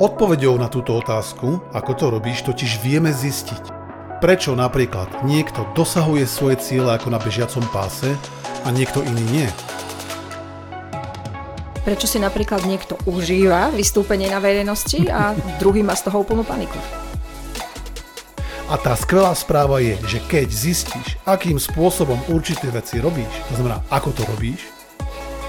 Odpovedou na túto otázku, ako to robíš, totiž vieme zistiť, prečo napríklad niekto dosahuje svoje ciele ako na bežiacom páse a niekto iný nie. Prečo si napríklad niekto užíva vystúpenie na verejnosti a druhý má z toho úplnú paniku. A tá skvelá správa je, že keď zistíš, akým spôsobom určité veci robíš, to znamená, ako to robíš,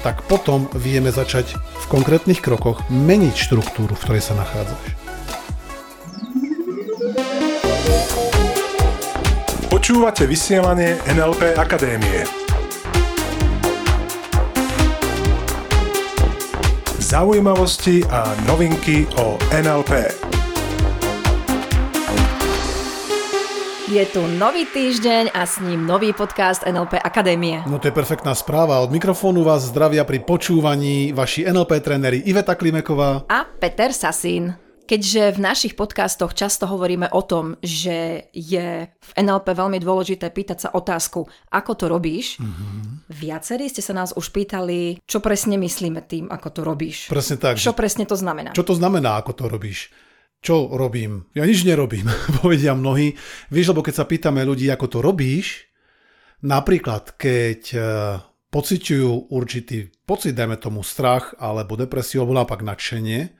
tak potom vieme začať v konkrétnych krokoch meniť štruktúru, v ktorej sa nachádzaš. Počúvate vysielanie NLP Akadémie. Zaujímavosti a novinky o NLP. Je tu nový týždeň a s ním nový podcast NLP Akadémie. No to je perfektná správa. Od mikrofónu vás zdravia pri počúvaní vaši NLP tréneri Iveta Klimeková a Peter Sasín. Keďže v našich podcastoch často hovoríme o tom, že je v NLP veľmi dôležité pýtať sa otázku, ako to robíš, mm-hmm. viacerí ste sa nás už pýtali, čo presne myslíme tým, ako to robíš. Presne tak. Čo presne to znamená? Čo to znamená, ako to robíš? Čo robím? Ja nič nerobím, povedia mnohí. Vieš, lebo keď sa pýtame ľudí, ako to robíš, napríklad keď e, pociťujú určitý pocit, dajme tomu strach, alebo depresiu, alebo naopak nadšenie,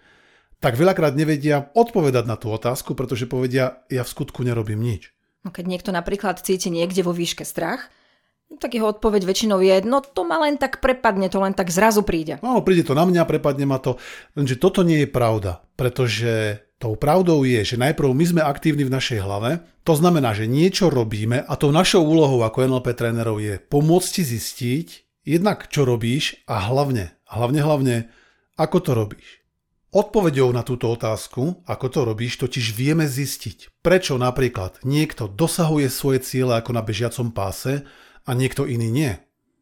tak veľakrát nevedia odpovedať na tú otázku, pretože povedia, ja v skutku nerobím nič. No keď niekto napríklad cíti niekde vo výške strach, no tak jeho odpoveď väčšinou je, no to ma len tak prepadne, to len tak zrazu príde. No, príde to na mňa, prepadne ma to. Lenže toto nie je pravda, pretože Tou pravdou je, že najprv my sme aktívni v našej hlave, to znamená, že niečo robíme a tou našou úlohou ako NLP trénerov je pomôcť ti zistiť jednak čo robíš a hlavne, hlavne, hlavne, ako to robíš. Odpovedou na túto otázku, ako to robíš, totiž vieme zistiť, prečo napríklad niekto dosahuje svoje ciele ako na bežiacom páse a niekto iný nie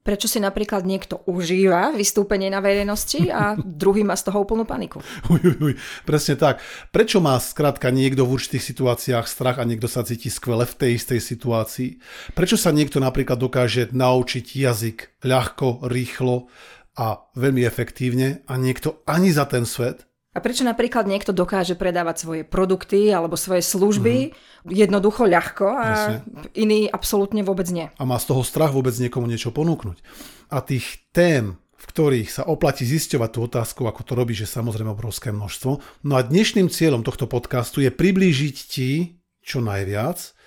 prečo si napríklad niekto užíva vystúpenie na verejnosti a druhý má z toho úplnú paniku. Uj, uj, uj, presne tak. Prečo má skrátka niekto v určitých situáciách strach a niekto sa cíti skvele v tej istej situácii? Prečo sa niekto napríklad dokáže naučiť jazyk ľahko, rýchlo a veľmi efektívne a niekto ani za ten svet a prečo napríklad niekto dokáže predávať svoje produkty alebo svoje služby mm-hmm. jednoducho ľahko a Jasne. iný absolútne vôbec nie. A má z toho strach vôbec niekomu niečo ponúknuť. A tých tém, v ktorých sa oplatí zisťovať tú otázku, ako to robí, že samozrejme obrovské množstvo. No a dnešným cieľom tohto podcastu je priblížiť ti čo najviac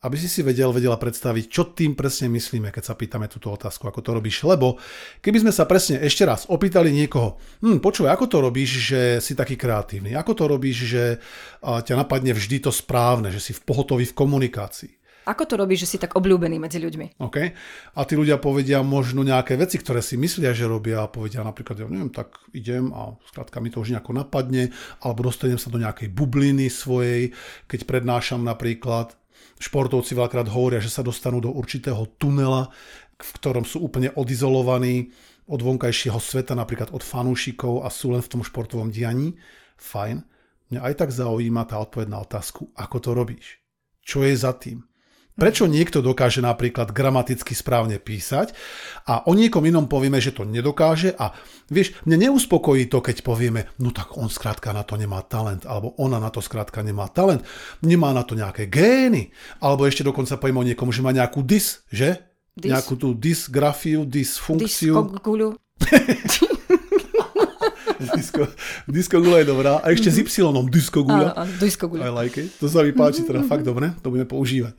aby si si vedel, vedela predstaviť, čo tým presne myslíme, keď sa pýtame túto otázku, ako to robíš. Lebo keby sme sa presne ešte raz opýtali niekoho, hm, počúvaj, ako to robíš, že si taký kreatívny, ako to robíš, že ťa napadne vždy to správne, že si v pohotoví v komunikácii. Ako to robíš, že si tak obľúbený medzi ľuďmi? OK. A tí ľudia povedia možno nejaké veci, ktoré si myslia, že robia a povedia napríklad, ja neviem, tak idem a skrátka mi to už nejako napadne, alebo dostanem sa do nejakej bubliny svojej, keď prednášam napríklad Športovci veľakrát hovoria, že sa dostanú do určitého tunela, v ktorom sú úplne odizolovaní od vonkajšieho sveta, napríklad od fanúšikov a sú len v tom športovom dianí. Fajn. Mňa aj tak zaujíma tá odpoveď na otázku, ako to robíš. Čo je za tým? Prečo niekto dokáže napríklad gramaticky správne písať a o niekom inom povieme, že to nedokáže a vieš, mne neuspokojí to, keď povieme, no tak on skrátka na to nemá talent, alebo ona na to skrátka nemá talent, nemá na to nejaké gény, alebo ešte dokonca poviem o niekomu, že má nejakú dis, že? Dis. Nejakú tú dysgrafiu, dysfunkciu. Diskoguľu. Disko, diskogula je dobrá. A ešte s Y, diskogula. Áno, diskogula. I like it. To sa mi páči, teda fakt dobre, to budeme používať.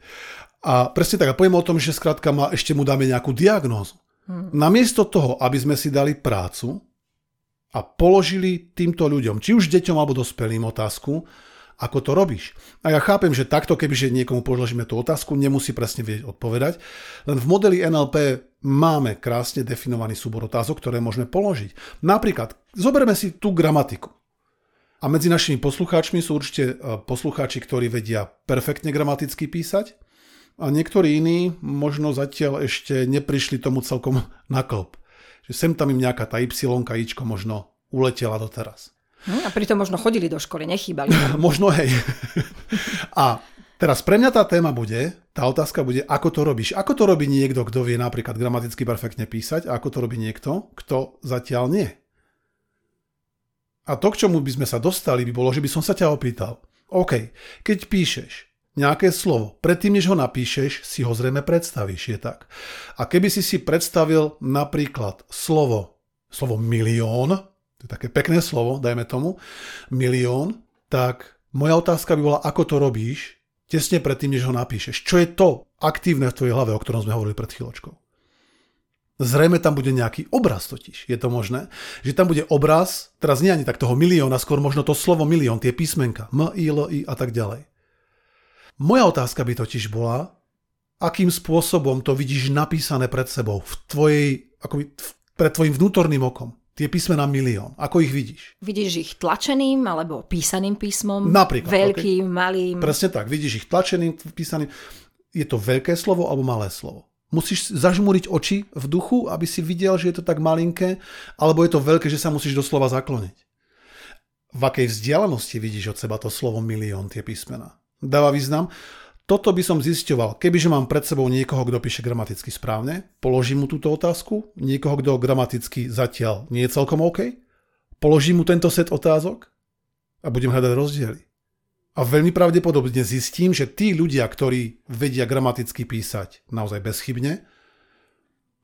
A presne tak, a poviem o tom, že skrátka ma, ešte mu dáme nejakú diagnózu. Hmm. Namiesto toho, aby sme si dali prácu a položili týmto ľuďom, či už deťom alebo dospelým otázku, ako to robíš. A ja chápem, že takto, kebyže niekomu položíme tú otázku, nemusí presne vedieť odpovedať. Len v modeli NLP máme krásne definovaný súbor otázok, ktoré môžeme položiť. Napríklad, zoberme si tú gramatiku. A medzi našimi poslucháčmi sú určite e, poslucháči, ktorí vedia perfektne gramaticky písať a niektorí iní možno zatiaľ ešte neprišli tomu celkom na klop. Že sem tam im nejaká tá Y, Ičko možno uletela doteraz. Hm, a pritom možno chodili do školy, nechýbali. možno hej. a teraz pre mňa tá téma bude, tá otázka bude, ako to robíš. Ako to robí niekto, kto vie napríklad gramaticky perfektne písať a ako to robí niekto, kto zatiaľ nie. A to, k čomu by sme sa dostali, by bolo, že by som sa ťa opýtal. OK, keď píšeš nejaké slovo, predtým, než ho napíšeš, si ho zrejme predstavíš, je tak. A keby si si predstavil napríklad slovo, slovo milión, to je také pekné slovo, dajme tomu, milión, tak moja otázka by bola, ako to robíš, tesne predtým, než ho napíšeš. Čo je to aktívne v tvojej hlave, o ktorom sme hovorili pred chvíľočkou? Zrejme tam bude nejaký obraz totiž. Je to možné? Že tam bude obraz, teraz nie ani tak toho milióna, skôr možno to slovo milión, tie písmenka. M, I, L, I a tak ďalej. Moja otázka by totiž bola, akým spôsobom to vidíš napísané pred sebou, v tvojej, akoby, pred tvojim vnútorným okom. Tie písmená milión. Ako ich vidíš? Vidíš ich tlačeným alebo písaným písmom? Napríklad. Veľkým, okay. malým? Presne tak. Vidíš ich tlačeným, písaným. Je to veľké slovo alebo malé slovo? Musíš zažmúriť oči v duchu, aby si videl, že je to tak malinké, alebo je to veľké, že sa musíš doslova zakloniť. V akej vzdialenosti vidíš od seba to slovo milión, tie písmena? Dáva význam? Toto by som zisťoval, kebyže mám pred sebou niekoho, kto píše gramaticky správne, položím mu túto otázku, niekoho, kto gramaticky zatiaľ nie je celkom OK, položím mu tento set otázok a budem hľadať rozdiely. A veľmi pravdepodobne zistím, že tí ľudia, ktorí vedia gramaticky písať naozaj bezchybne,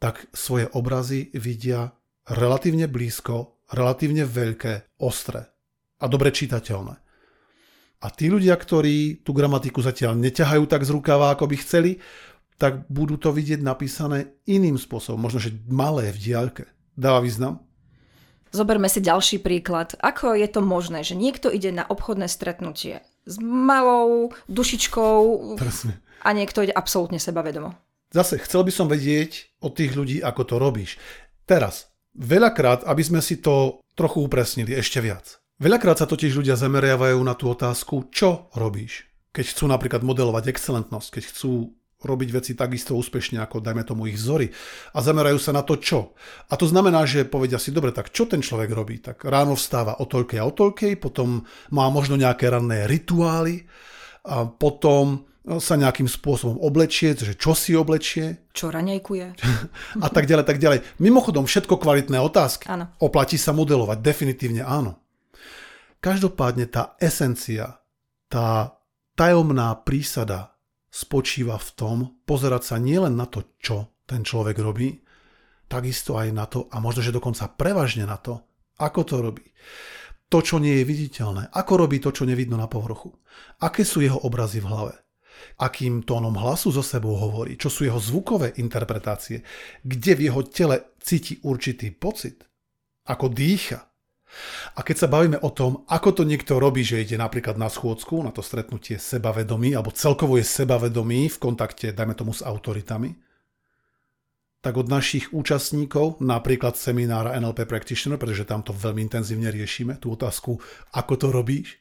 tak svoje obrazy vidia relatívne blízko, relatívne veľké, ostré a dobre čitateľné. A tí ľudia, ktorí tú gramatiku zatiaľ neťahajú tak z rukava, ako by chceli, tak budú to vidieť napísané iným spôsobom, možno že malé v diaľke. Dáva význam? Zoberme si ďalší príklad. Ako je to možné, že niekto ide na obchodné stretnutie s malou dušičkou Presne. a niekto ide absolútne sebavedomo. Zase, chcel by som vedieť od tých ľudí, ako to robíš. Teraz, veľakrát, aby sme si to trochu upresnili ešte viac. Veľakrát sa totiž ľudia zameriavajú na tú otázku, čo robíš. Keď chcú napríklad modelovať excelentnosť, keď chcú robiť veci takisto úspešne ako, dajme tomu, ich vzory. A zamerajú sa na to, čo. A to znamená, že povedia si, dobre, tak čo ten človek robí? Tak ráno vstáva o toľkej a o toľkej, potom má možno nejaké ranné rituály, a potom sa nejakým spôsobom oblečie, že čo si oblečie. Čo raňajkuje. a tak ďalej, tak ďalej. Mimochodom, všetko kvalitné otázky. Áno. Oplatí sa modelovať, definitívne áno. Každopádne tá esencia, tá tajomná prísada spočíva v tom pozerať sa nielen na to, čo ten človek robí, takisto aj na to, a možno, že dokonca prevažne na to, ako to robí. To, čo nie je viditeľné. Ako robí to, čo nevidno na povrchu. Aké sú jeho obrazy v hlave. Akým tónom hlasu so sebou hovorí. Čo sú jeho zvukové interpretácie. Kde v jeho tele cíti určitý pocit. Ako dýcha. A keď sa bavíme o tom, ako to niekto robí, že ide napríklad na schôdzku, na to stretnutie sebavedomí, alebo celkovo je sebavedomí v kontakte, dajme tomu, s autoritami, tak od našich účastníkov, napríklad seminára NLP Practitioner, pretože tam to veľmi intenzívne riešime, tú otázku, ako to robíš,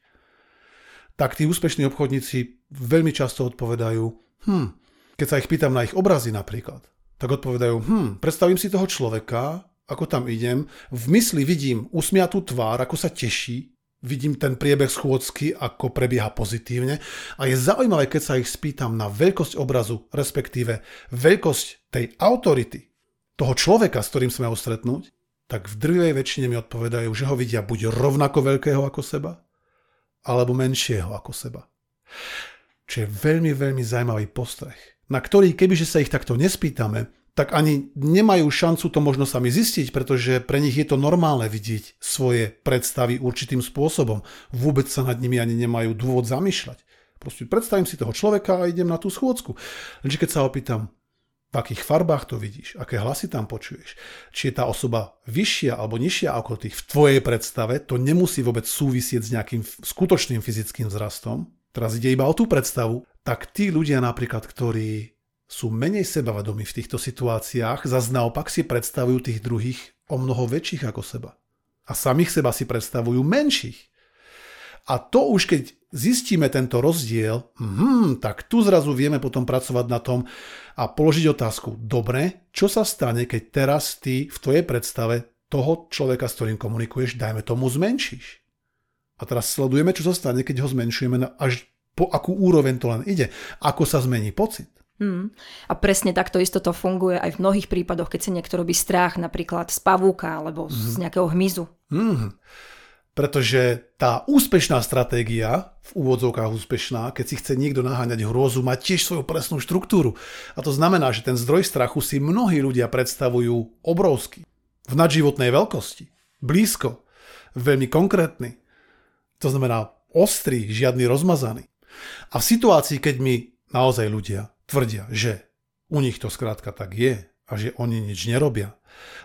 tak tí úspešní obchodníci veľmi často odpovedajú, hm, keď sa ich pýtam na ich obrazy napríklad, tak odpovedajú, hm, predstavím si toho človeka, ako tam idem, v mysli vidím usmiatú tvár, ako sa teší, vidím ten priebeh schôdzky, ako prebieha pozitívne. A je zaujímavé, keď sa ich spýtam na veľkosť obrazu, respektíve veľkosť tej autority, toho človeka, s ktorým sme ho stretnúť, tak v drvivej väčšine mi odpovedajú, že ho vidia buď rovnako veľkého ako seba, alebo menšieho ako seba. Čo je veľmi, veľmi zaujímavý postreh, na ktorý, kebyže sa ich takto nespýtame, tak ani nemajú šancu to možno sami zistiť, pretože pre nich je to normálne vidieť svoje predstavy určitým spôsobom. Vôbec sa nad nimi ani nemajú dôvod zamýšľať. Proste predstavím si toho človeka a idem na tú schôdzku. Lenže keď sa opýtam, v akých farbách to vidíš, aké hlasy tam počuješ, či je tá osoba vyššia alebo nižšia ako tých v tvojej predstave, to nemusí vôbec súvisieť s nejakým skutočným fyzickým vzrastom, teraz ide iba o tú predstavu, tak tí ľudia napríklad, ktorí sú menej sebavedomí v týchto situáciách, zase naopak si predstavujú tých druhých o mnoho väčších ako seba. A samých seba si predstavujú menších. A to už keď zistíme tento rozdiel, hmm, tak tu zrazu vieme potom pracovať na tom a položiť otázku, dobre, čo sa stane, keď teraz ty v tvojej predstave toho človeka, s ktorým komunikuješ, dajme tomu, zmenšíš. A teraz sledujeme, čo sa stane, keď ho zmenšujeme až po akú úroveň to len ide. Ako sa zmení pocit. Hmm. A presne takto isto to funguje aj v mnohých prípadoch, keď si niekto robí strach, napríklad z pavúka alebo mm. z mhm. nejakého hmyzu. Mm. Pretože tá úspešná stratégia, v úvodzovkách úspešná, keď si chce niekto naháňať hrôzu, má tiež svoju presnú štruktúru. A to znamená, že ten zdroj strachu si mnohí ľudia predstavujú obrovský, v nadživotnej veľkosti, blízko, veľmi konkrétny. To znamená ostrý, žiadny rozmazaný. A v situácii, keď mi naozaj ľudia tvrdia, že u nich to skrátka tak je a že oni nič nerobia,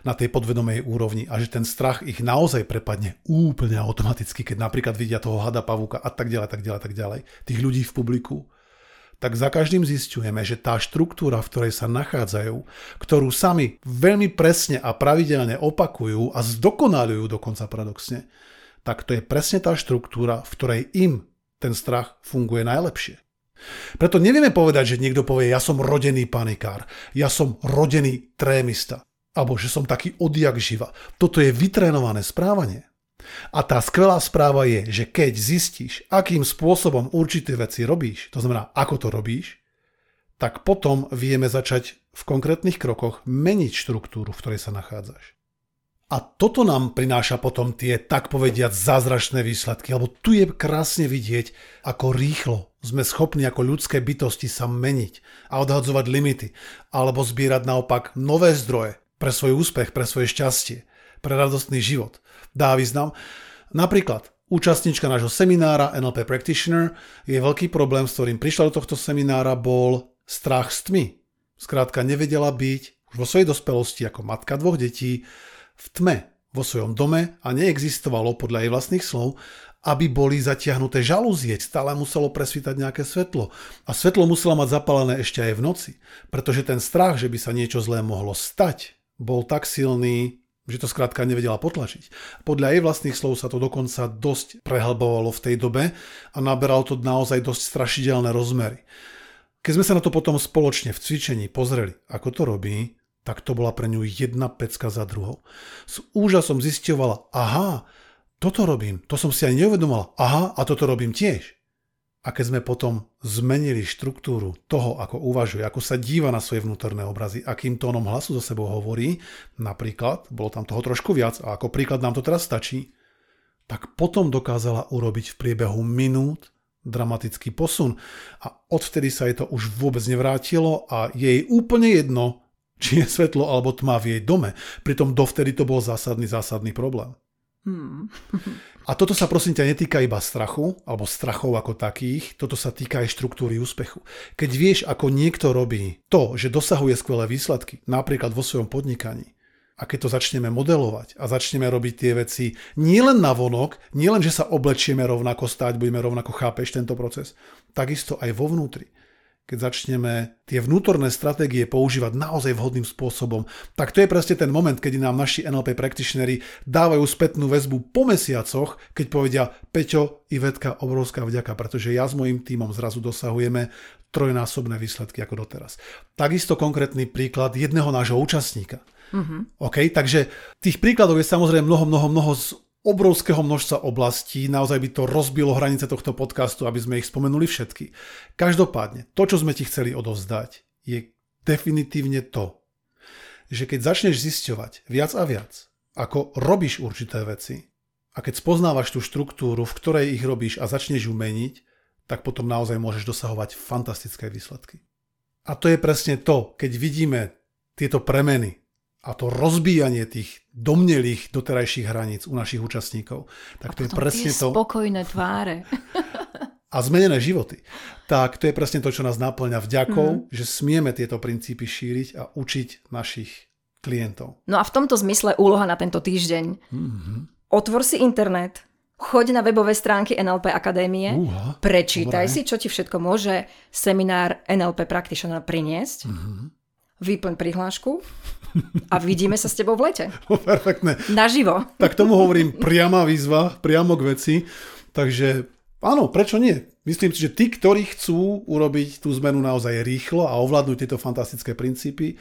na tej podvedomej úrovni a že ten strach ich naozaj prepadne úplne automaticky, keď napríklad vidia toho hada pavúka a tak ďalej, tak ďalej, tak ďalej, tých ľudí v publiku, tak za každým zistujeme, že tá štruktúra, v ktorej sa nachádzajú, ktorú sami veľmi presne a pravidelne opakujú a zdokonalujú dokonca paradoxne, tak to je presne tá štruktúra, v ktorej im ten strach funguje najlepšie. Preto nevieme povedať, že niekto povie, ja som rodený panikár, ja som rodený trémista alebo že som taký odjak živa. Toto je vytrénované správanie. A tá skvelá správa je, že keď zistíš, akým spôsobom určité veci robíš, to znamená, ako to robíš, tak potom vieme začať v konkrétnych krokoch meniť štruktúru, v ktorej sa nachádzaš. A toto nám prináša potom tie, tak povediať, zázračné výsledky, lebo tu je krásne vidieť, ako rýchlo sme schopní ako ľudské bytosti sa meniť a odhadzovať limity, alebo zbierať naopak nové zdroje, pre svoj úspech, pre svoje šťastie, pre radostný život. Dá význam. Napríklad, účastníčka nášho seminára NLP Practitioner je veľký problém, s ktorým prišla do tohto seminára, bol strach s tmy. Skrátka nevedela byť už vo svojej dospelosti ako matka dvoch detí v tme vo svojom dome a neexistovalo podľa jej vlastných slov, aby boli zatiahnuté žalúzie, stále muselo presvítať nejaké svetlo. A svetlo muselo mať zapálené ešte aj v noci, pretože ten strach, že by sa niečo zlé mohlo stať, bol tak silný, že to skrátka nevedela potlačiť. Podľa jej vlastných slov sa to dokonca dosť prehlbovalo v tej dobe a naberalo to naozaj dosť strašidelné rozmery. Keď sme sa na to potom spoločne v cvičení pozreli, ako to robí, tak to bola pre ňu jedna pecka za druhou. S úžasom zisťovala, aha, toto robím, to som si aj neuvedomovala, aha, a toto robím tiež. A keď sme potom zmenili štruktúru toho, ako uvažuje, ako sa díva na svoje vnútorné obrazy, akým tónom hlasu so sebou hovorí, napríklad, bolo tam toho trošku viac a ako príklad nám to teraz stačí, tak potom dokázala urobiť v priebehu minút dramatický posun a odvtedy sa jej to už vôbec nevrátilo a jej úplne jedno, či je svetlo alebo tma v jej dome. Pritom dovtedy to bol zásadný, zásadný problém. Hmm. A toto sa prosím ťa netýka iba strachu, alebo strachov ako takých, toto sa týka aj štruktúry úspechu. Keď vieš, ako niekto robí to, že dosahuje skvelé výsledky, napríklad vo svojom podnikaní, a keď to začneme modelovať a začneme robiť tie veci nielen na vonok, nielen, že sa oblečieme rovnako stať, budeme rovnako chápeš tento proces, takisto aj vo vnútri keď začneme tie vnútorné stratégie používať naozaj vhodným spôsobom, tak to je presne ten moment, kedy nám naši NLP practitionery dávajú spätnú väzbu po mesiacoch, keď povedia Peťo, Ivetka, obrovská vďaka, pretože ja s mojim týmom zrazu dosahujeme trojnásobné výsledky ako doteraz. Takisto konkrétny príklad jedného nášho účastníka. Mm-hmm. OK, takže tých príkladov je samozrejme mnoho, mnoho, mnoho z obrovského množstva oblastí, naozaj by to rozbilo hranice tohto podcastu, aby sme ich spomenuli všetky. Každopádne, to, čo sme ti chceli odovzdať, je definitívne to, že keď začneš zisťovať viac a viac, ako robíš určité veci, a keď spoznávaš tú štruktúru, v ktorej ich robíš a začneš ju meniť, tak potom naozaj môžeš dosahovať fantastické výsledky. A to je presne to, keď vidíme tieto premeny a to rozbíjanie tých domnelých doterajších hraníc u našich účastníkov. Tak a to je presne to. spokojné tváre. a zmenené životy. Tak to je presne to, čo nás naplňa vďakou, mm. že smieme tieto princípy šíriť a učiť našich klientov. No a v tomto zmysle úloha na tento týždeň. Mm-hmm. Otvor si internet, choď na webové stránky NLP Akadémie, uh, prečítaj dobre. si, čo ti všetko môže seminár NLP Practitioner priniesť. Mm-hmm vyplň prihlášku a vidíme sa s tebou v lete. No, perfektné. Naživo. Tak tomu hovorím priama výzva, priamo k veci. Takže áno, prečo nie? Myslím si, že tí, ktorí chcú urobiť tú zmenu naozaj rýchlo a ovládnuť tieto fantastické princípy,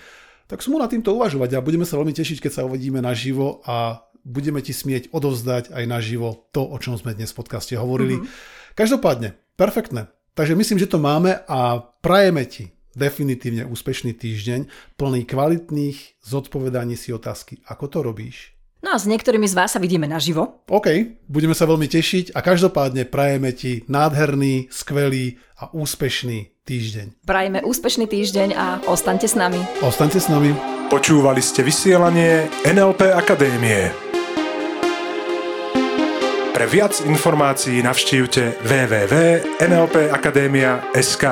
tak sú mu na týmto uvažovať a budeme sa veľmi tešiť, keď sa uvidíme naživo a budeme ti smieť odovzdať aj naživo to, o čom sme dnes v podcaste hovorili. Mm-hmm. Každopádne, perfektné. Takže myslím, že to máme a prajeme ti definitívne úspešný týždeň, plný kvalitných zodpovedaní si otázky, ako to robíš, No a s niektorými z vás sa vidíme naživo. OK, budeme sa veľmi tešiť a každopádne prajeme ti nádherný, skvelý a úspešný týždeň. Prajeme úspešný týždeň a ostaňte s nami. Ostaňte s nami. Počúvali ste vysielanie NLP Akadémie. Pre viac informácií navštívte www.nlpakademia.sk.